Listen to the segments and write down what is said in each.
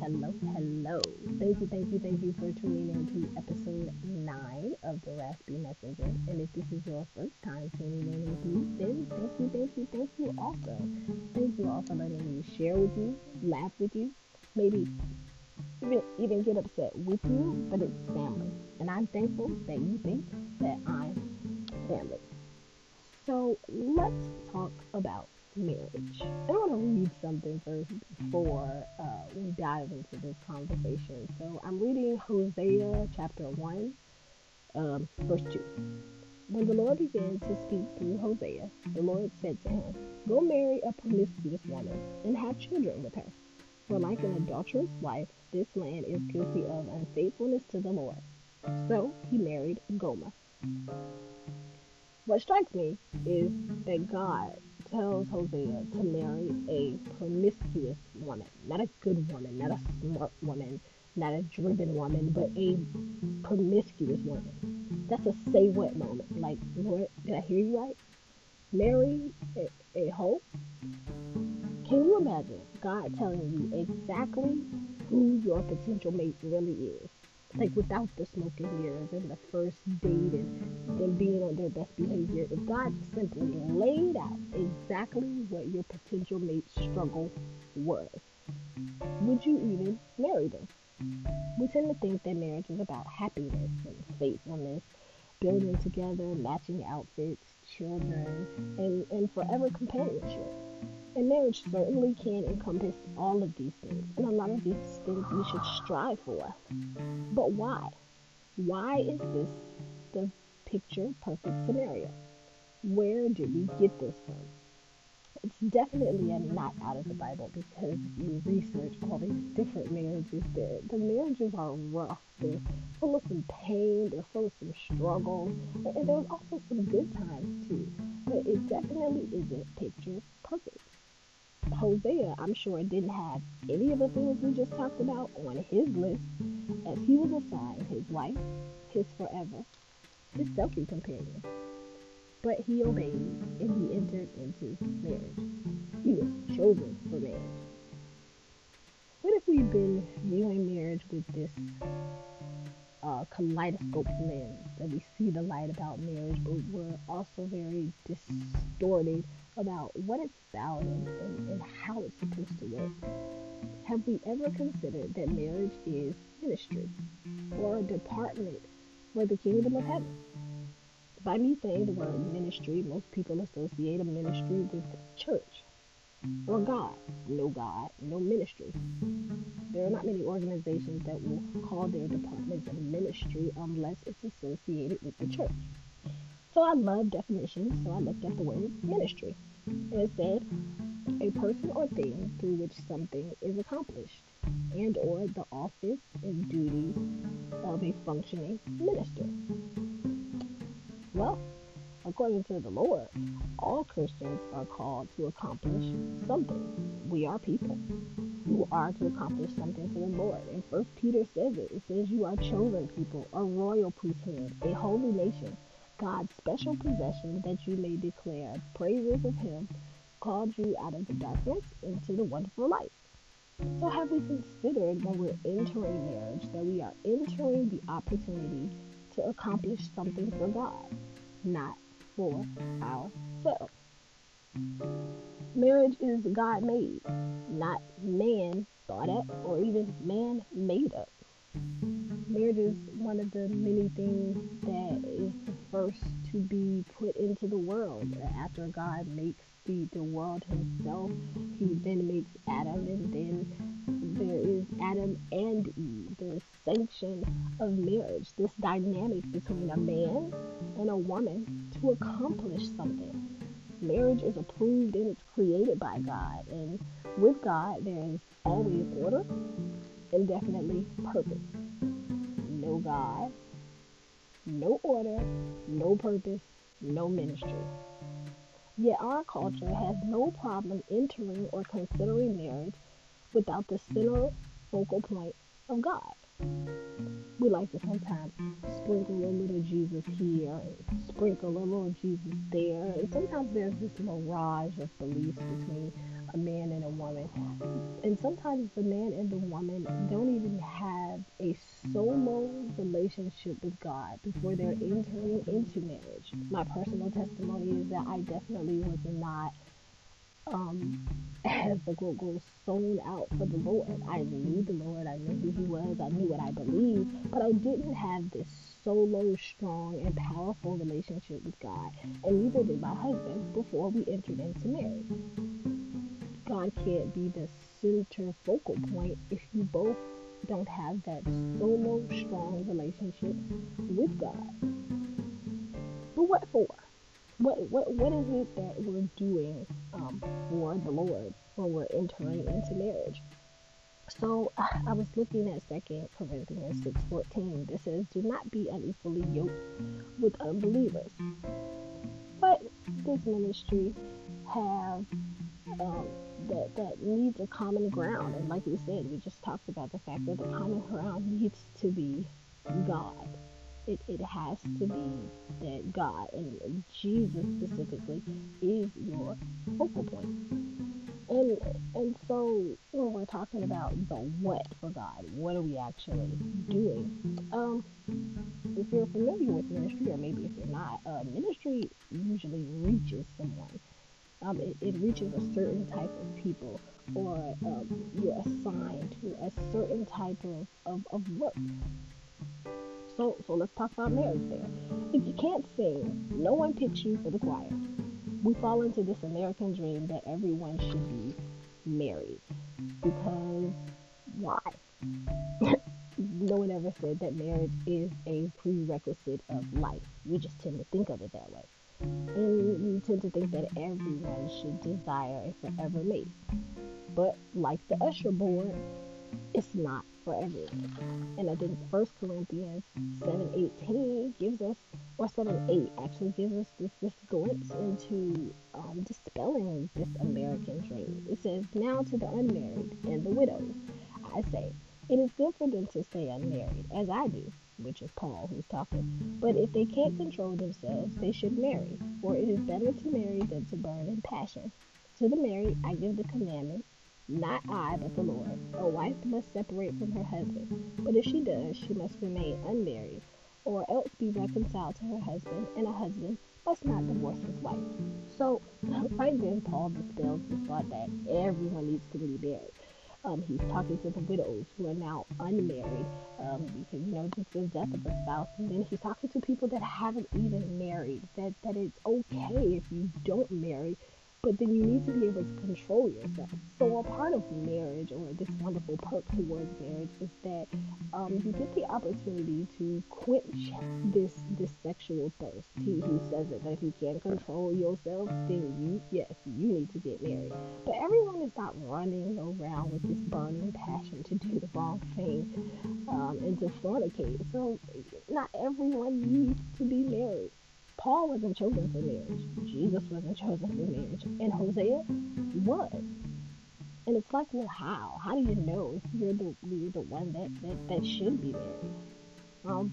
hello, hello. Thank you, thank you, thank you for tuning in to episode 9 of the Raspy Messenger. And if this is your first time tuning in with me, then thank you, thank you, thank you also. Thank you all for letting me share with you, laugh with you, maybe even, even get upset with you, but it's family. And I'm thankful that you think that I'm family. So let's talk about marriage. I want to read something first before uh, we dive into this conversation. So I'm reading Hosea chapter 1, um, verse 2. When the Lord began to speak through Hosea, the Lord said to him, Go marry a promiscuous woman and have children with her. For like an adulterous wife, this land is guilty of unfaithfulness to the Lord. So he married Gomer. What strikes me is that God tells Hosea to marry a promiscuous woman, not a good woman, not a smart woman, not a driven woman, but a promiscuous woman. That's a say what moment. Like, Lord, did I hear you right? Marry a, a hoe? Can you imagine God telling you exactly who your potential mate really is? Like without the smoking mirrors and the first date and them being on their best behavior, if God simply laid out exactly what your potential mate's struggle was, would you even marry them? We tend to think that marriage is about happiness and faithfulness, building together, matching outfits, children, and, and forever companionship. And marriage certainly can encompass all of these things. And a lot of these things we should strive for. But why? Why is this the picture perfect scenario? Where do we get this from? It's definitely a not out of the Bible because you research all these different marriages. The, the marriages are rough. They're full of some pain. They're full of some struggles. And there's also some good times too. But it definitely isn't picture perfect. Hosea, I'm sure, didn't have any of the things we just talked about on his list, as he was assigned his wife, his forever, his selfie companion. But he obeyed and he entered into marriage. He was chosen for marriage. What if we've been viewing marriage with this uh, kaleidoscope lens that we see the light about marriage, but we're also very distorted about what it's about and, and, and how it's supposed to work. Have we ever considered that marriage is ministry or a department for the kingdom of heaven? By me saying the word ministry, most people associate a ministry with church or God. No God, no ministry. There are not many organizations that will call their departments a ministry unless it's associated with the church. So I love definitions, so I looked up the word ministry. And it said a person or thing through which something is accomplished and or the office and duties of a functioning minister. Well, according to the Lord, all Christians are called to accomplish something. We are people who are to accomplish something for the Lord. And First Peter says it. It says you are chosen people, a royal priesthood, a holy nation, God's special possession, that you may declare praises of Him, called you out of the darkness into the wonderful light. So, have we considered when we're entering marriage that we are entering the opportunity to accomplish something for God, not for ourselves? Marriage is God made, not man thought up or even man made up. Marriage is one of the many things that is the first to be put into the world. After God makes the, the world himself, he then makes Adam, and then there is Adam and Eve, the sanction of marriage, this dynamic between a man and a woman to accomplish something marriage is approved and it's created by God. And with God, there is always order and definitely purpose. No God, no order, no purpose, no ministry. Yet our culture has no problem entering or considering marriage without the central focal point of God. We like to sometimes sprinkle a little Jesus here, sprinkle a little Jesus there. And sometimes there's this mirage of beliefs between a man and a woman. And sometimes the man and the woman don't even have a solo relationship with God before they're entering into marriage. My personal testimony is that I definitely was not um, as the quote goes, sold out for the Lord. I knew the Lord, I knew who He was, I knew what I believed, but I didn't have this solo, strong, and powerful relationship with God, and neither did my husband before we entered into marriage. God can't be the center focal point if you both don't have that solo, strong relationship with God. But what for? What what what is it that we're doing um, for the Lord when we're entering into marriage? So I was looking at Second Corinthians six fourteen. That says, "Do not be unequally yoked with unbelievers." But this ministry have um, that that needs a common ground, and like we said, we just talked about the fact that the common ground needs to be God it, it has to be that God and Jesus specifically is your focal point. And and so when we're talking about the what for God, what are we actually doing? Um, if you're familiar with ministry, or maybe if you're not, uh, ministry usually reaches someone. Um, it, it reaches a certain type of people, or um, you're assigned to a certain type of, of, of work. So, so let's talk about marriage there. Mm. If you can't sing, no one picks you for the choir. We fall into this American dream that everyone should be married. Because why? no one ever said that marriage is a prerequisite of life. We just tend to think of it that way. And we tend to think that everyone should desire a forever mate. But like the Usher board, it's not for everyone. And I think First Corinthians 7:18 gives us, or 7:8 actually gives us this, this glimpse into um, dispelling this American dream. It says, "Now to the unmarried and the widows, I say, it is good for them to stay unmarried, as I do." Which is Paul who's talking. But if they can't control themselves, they should marry, for it is better to marry than to burn in passion. To the married, I give the commandment not I, but the Lord. A wife must separate from her husband, but if she does, she must remain unmarried, or else be reconciled to her husband, and a husband must not divorce his wife. So, right then, Paul dispels the thought that everyone needs to be married. Um, he's talking to the widows who are now unmarried um, because you know just the death of a spouse, and then he's talking to people that haven't even married. That that it's okay if you don't marry but then you need to be able to control yourself. So a part of marriage or this wonderful perk towards marriage is that um, you get the opportunity to quench this this sexual thirst. He, he says it that if you can't control yourself, then you yes you need to get married. But everyone is not running around with this burning passion to do the wrong thing um, and to fornicate. So not everyone needs to be married. Paul wasn't chosen for marriage. Jesus wasn't chosen for marriage. And Hosea was. And it's like, well, how? How do you know you're the you're the one that, that, that should be married? Um,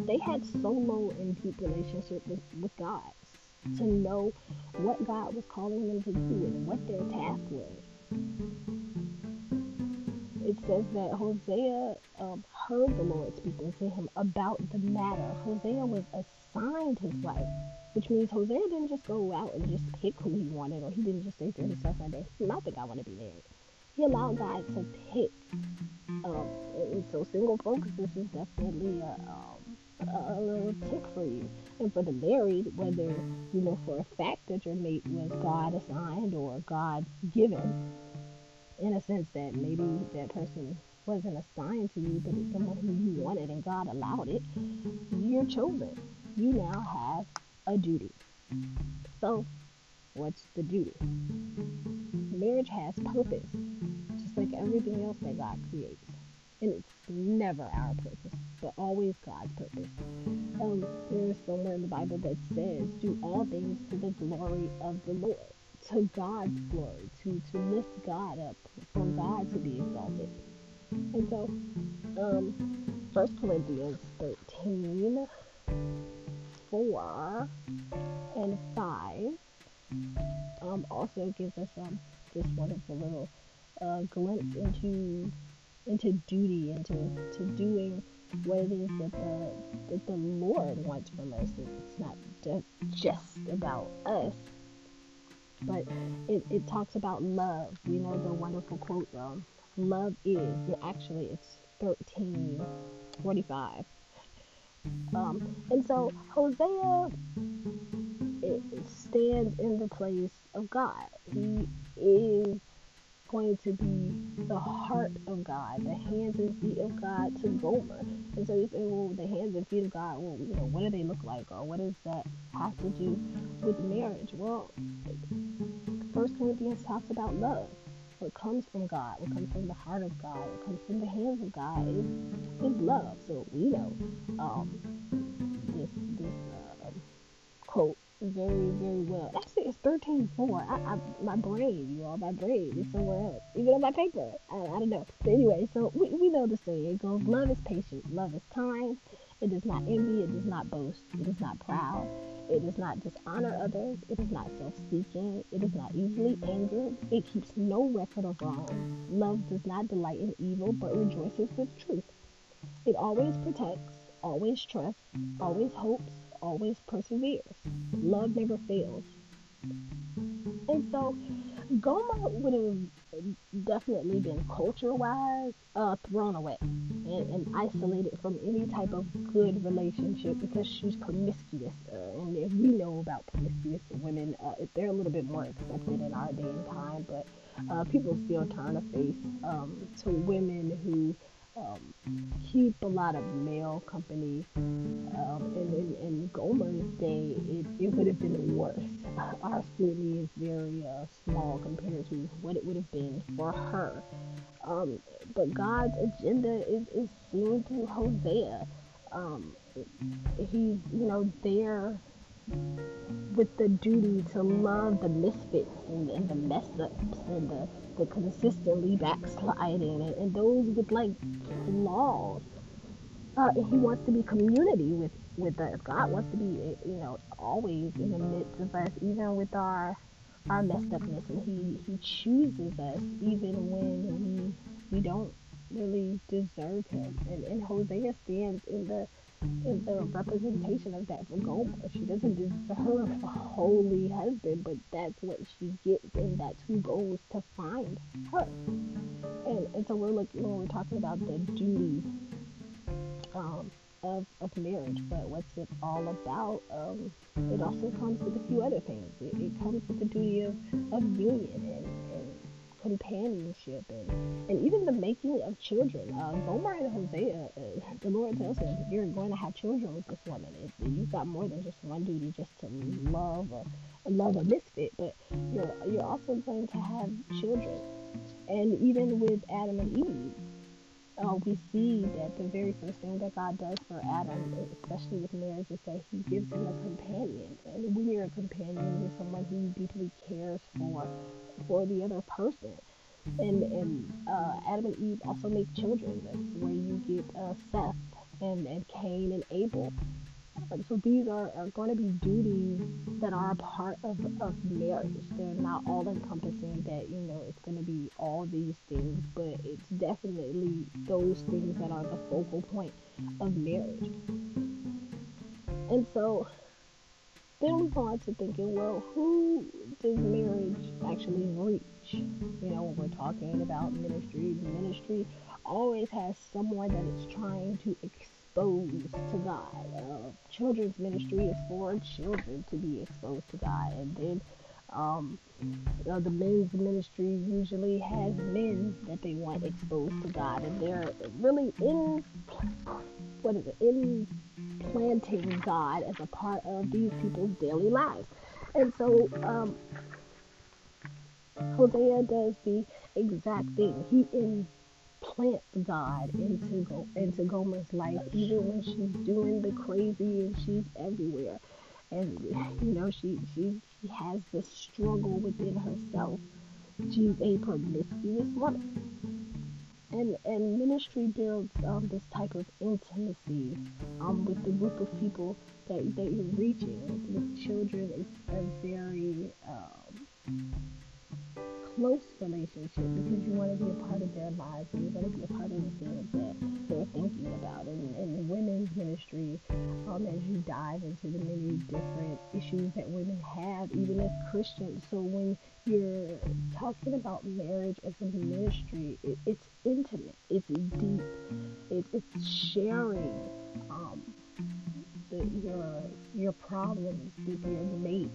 they had solo and deep relationship with, with God to know what God was calling them to do and what their task was. Says that Hosea um, heard the Lord speaking to him about the matter. Hosea was assigned his wife, which means Hosea didn't just go out and just pick who he wanted, or he didn't just say to himself one day, "Not think I want to be married." He allowed God to pick. Um, and so single focus this is definitely a, um, a little tick for you. And for the married, whether you know for a fact that your mate was God assigned or God given, in a sense that maybe that person wasn't assigned to you, but it's someone who you wanted and God allowed it, you're chosen you now have a duty. So, what's the duty? Marriage has purpose, just like everything else that God creates. And it's never our purpose, but always God's purpose. Um, there's somewhere in the Bible that says, do all things to the glory of the Lord, to God's glory, to, to lift God up, for God to be exalted. And so, um, 1 Corinthians 13, 4 and 5 um, also gives us um, of the little uh, glimpse into into duty, into to doing what it is that the that the Lord wants from us. It's not just about us, but it, it talks about love. You know the wonderful quote, um, "Love is." Actually, it's thirteen forty-five. Um, and so Hosea stands in the place of God. He is going to be the heart of God, the hands and feet of God to Gomer. And so you say, well, the hands and feet of God, well, you know, what do they look like? Or what does that have to do with marriage? Well, First Corinthians talks about love. What comes from God, what comes from the heart of God, what comes from the hands of God is, is love. So we know um, this this uh, quote very, very well. Actually, it's 13 4. I, I, my brain, you all, my brain is somewhere else. Even on my paper. I, I don't know. But anyway, so we, we know the saying. It goes, love is patient, love is kind. It does not envy, it does not boast, it is not proud, it does not dishonor others, it is not self seeking, it is not easily angered, it keeps no record of wrongs. Love does not delight in evil, but rejoices with truth. It always protects, always trusts, always hopes, always perseveres. Love never fails. And so Gomer would have definitely been culture wise uh, thrown away and, and, isolated from any type of good relationship because she's promiscuous. Uh, and if we know about promiscuous women, uh, they're a little bit more accepted in our day and time, but uh, people still turn a face um, to women who um, keep a lot of male company. Um, and in, in Gomer's day, it, it would have been worse. Our scrutiny is very uh, small compared to what it would have been for her. Um, but God's agenda is, is seen through Hosea. Um, he's, you know, there with the duty to love the misfits and, and the mess ups and the the consistently backsliding and, and those with like flaws. Uh, he wants to be community with with us. God wants to be, you know, always in the midst of us, even with our our messed upness, and he he chooses us even when we we don't really deserve him. And, and Hosea stands in the is a representation of that for. She doesn't deserve a holy husband, but that's what she gets, and that's who goes to find her. And, and so we're looking when we're talking about the duty um, of, of marriage, but what's it all about? Um, it also comes with a few other things. It, it comes with the duty of, of union and, and companionship and, and even the making of children. Uh, Gomer and Hosea, uh, the Lord tells him, you're going to have children with this woman. You've got more than just one duty, just to love a, love a misfit, but you're, you're also going to have children. And even with Adam and Eve, uh, we see that the very first thing that God does for Adam, especially with marriage, is that He gives him a companion. And when you're a companion, you're someone who deeply cares for for the other person. And and uh, Adam and Eve also make children. That's where you get uh, Seth and, and Cain and Abel. So these are, are going to be duties that are a part of, of marriage. They're not all encompassing that, you know, it's going to be all these things, but it's definitely those things that are the focal point of marriage. And so then we go to thinking, well, who does marriage actually reach? You know, when we're talking about ministry, ministry always has someone that it's trying to expose to God. Uh, children's ministry is for children to be exposed to God, and then um, know, the men's ministry usually has men that they want exposed to God, and they're really in what is it? In planting God as a part of these people's daily lives, and so um, Hosea does the exact thing. He in plant God into into Gomer's life, even when she's doing the crazy and she's everywhere, and you know she she she has this struggle within herself. She's a promiscuous woman, and and ministry builds um, this type of intimacy um, with the group of people that, that you're reaching with children it's a very um, close relationship because you want to be a part of their lives and you want to be a part of the things that they're thinking about. And in women's ministry, um, as you dive into the many different issues that women have, even as Christians. So when you're talking about marriage as a ministry, it, it's intimate, it's deep, it, it's sharing. Um, the, your your problems with your mate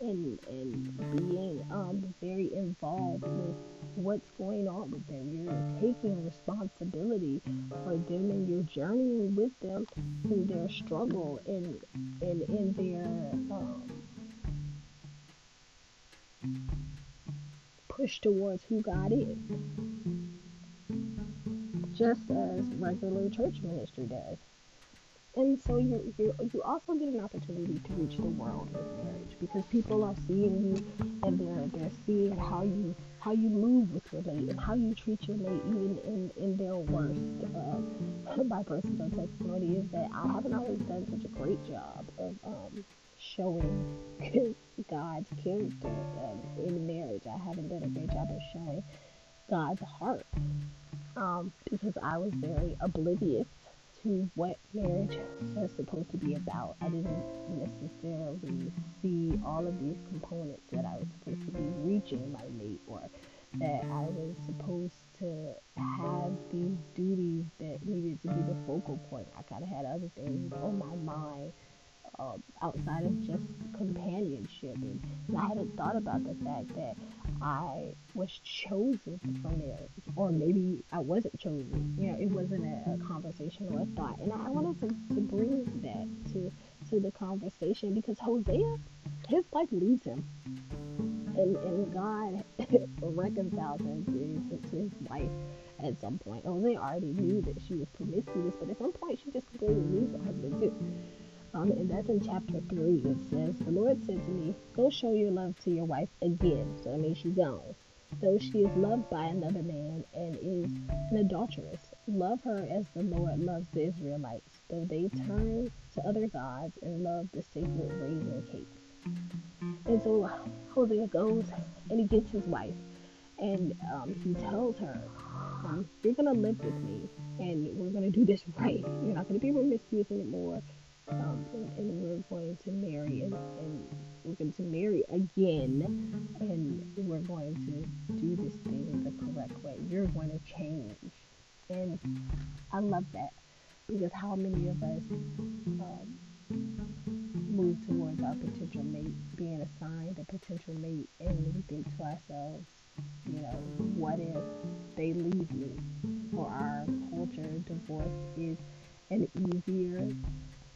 and and being um, very involved with what's going on with them. You're taking responsibility for them and you're journeying with them through their struggle and and in their um, push towards who God is. Just as regular church ministry does and so you you you also get an opportunity to reach the world with marriage because people are seeing you and they're they're seeing how you how you move with your mate and how you treat your mate even in in their worst. Uh, my personal testimony is that I haven't always done such a great job of um, showing God's character um, in marriage. I haven't done a great job of showing God's heart um, because I was very oblivious to what marriage was supposed to be about. I didn't necessarily see all of these components that I was supposed to be reaching my mate or that I was supposed to have these duties that needed to be the focal point. I kind of had other things on my mind um, outside of just companionship. And, I hadn't thought about the fact that I was chosen for marriage, or maybe I wasn't chosen. You know, it wasn't a, a conversation or a thought. And I wanted to, to bring that to to the conversation because Hosea, his life leaves him. And, and God reconciles him to, to his wife at some point. Hosea already knew that she was promiscuous, but at some point she just completely leaves her husband too. Um, and that's in chapter 3. It says, The Lord said to me, Go show your love to your wife again. So that means she's gone. Though she is loved by another man and is an adulteress, love her as the Lord loves the Israelites, though they turn to other gods and love the sacred raisin cakes. And so Hosea goes and he gets his wife, and um, he tells her, um, You're going to live with me, and we're going to do this right. You're not going to be promiscuous anymore um, and, and, we're going to marry and, and, we're going to marry again and we're going to do this thing the correct way. You're going to change. And i love that because how many of us um, move towards our potential mate being assigned a potential mate and we think to ourselves you know what if they leave me? For our culture divorce is an easier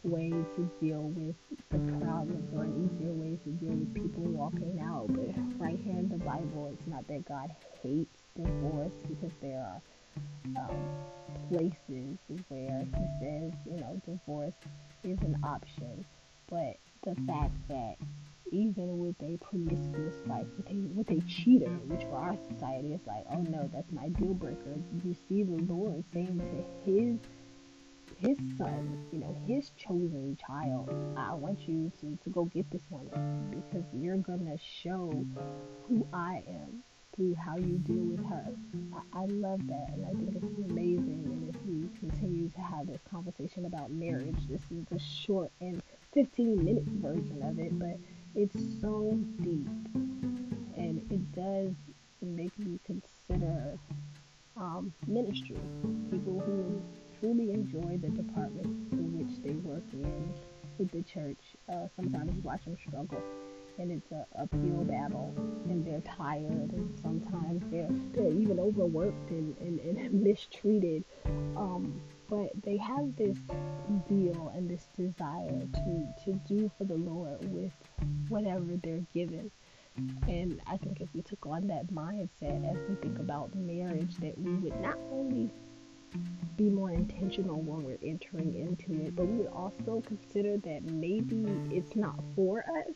way to deal with the problems or an easier way to deal with people walking out. But right here in the Bible, it's not that God hates divorce because there are um, places where He says, you know, divorce is an option. But the fact that even with a promiscuous wife, with a with a cheater, which for our society is like, oh no, that's my deal breaker. You see the Lord saying to His his son, you know, his chosen child. I want you to, to go get this woman because you're going to show who I am through how you deal with her. I, I love that and I think it's amazing. And if we continue to have this conversation about marriage, this is a short and 15 minute version of it, but it's so deep and it does make me consider um, ministry. People struggle, and it's a uphill battle, and they're tired, and sometimes they're they're even overworked and, and, and mistreated. Um, but they have this zeal and this desire to to do for the Lord with whatever they're given. And I think if we took on that mindset as we think about marriage, that we would not only be more intentional when we're entering into it, but we would also consider that maybe it's not for us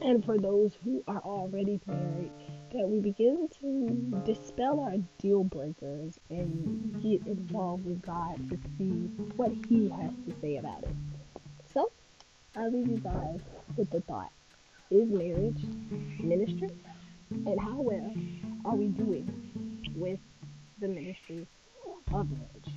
And for those who are already married, that we begin to dispel our deal breakers and get involved with God to see what He has to say about it. So, I'll leave you guys with the thought Is marriage ministry? And how well are we doing with the ministry coverage.